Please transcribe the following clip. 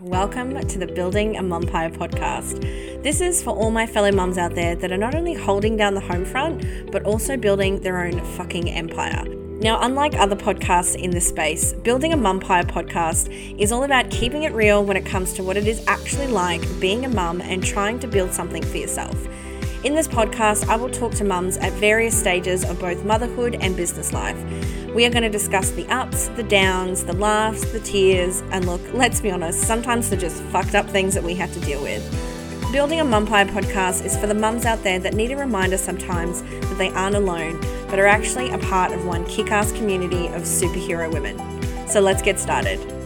Welcome to the Building a Mumpire podcast. This is for all my fellow mums out there that are not only holding down the home front, but also building their own fucking empire. Now, unlike other podcasts in this space, Building a Mumpire podcast is all about keeping it real when it comes to what it is actually like being a mum and trying to build something for yourself. In this podcast, I will talk to mums at various stages of both motherhood and business life. We are going to discuss the ups, the downs, the laughs, the tears, and look, let's be honest, sometimes they're just fucked up things that we have to deal with. Building a Mumpire podcast is for the mums out there that need a reminder sometimes that they aren't alone, but are actually a part of one kick ass community of superhero women. So let's get started.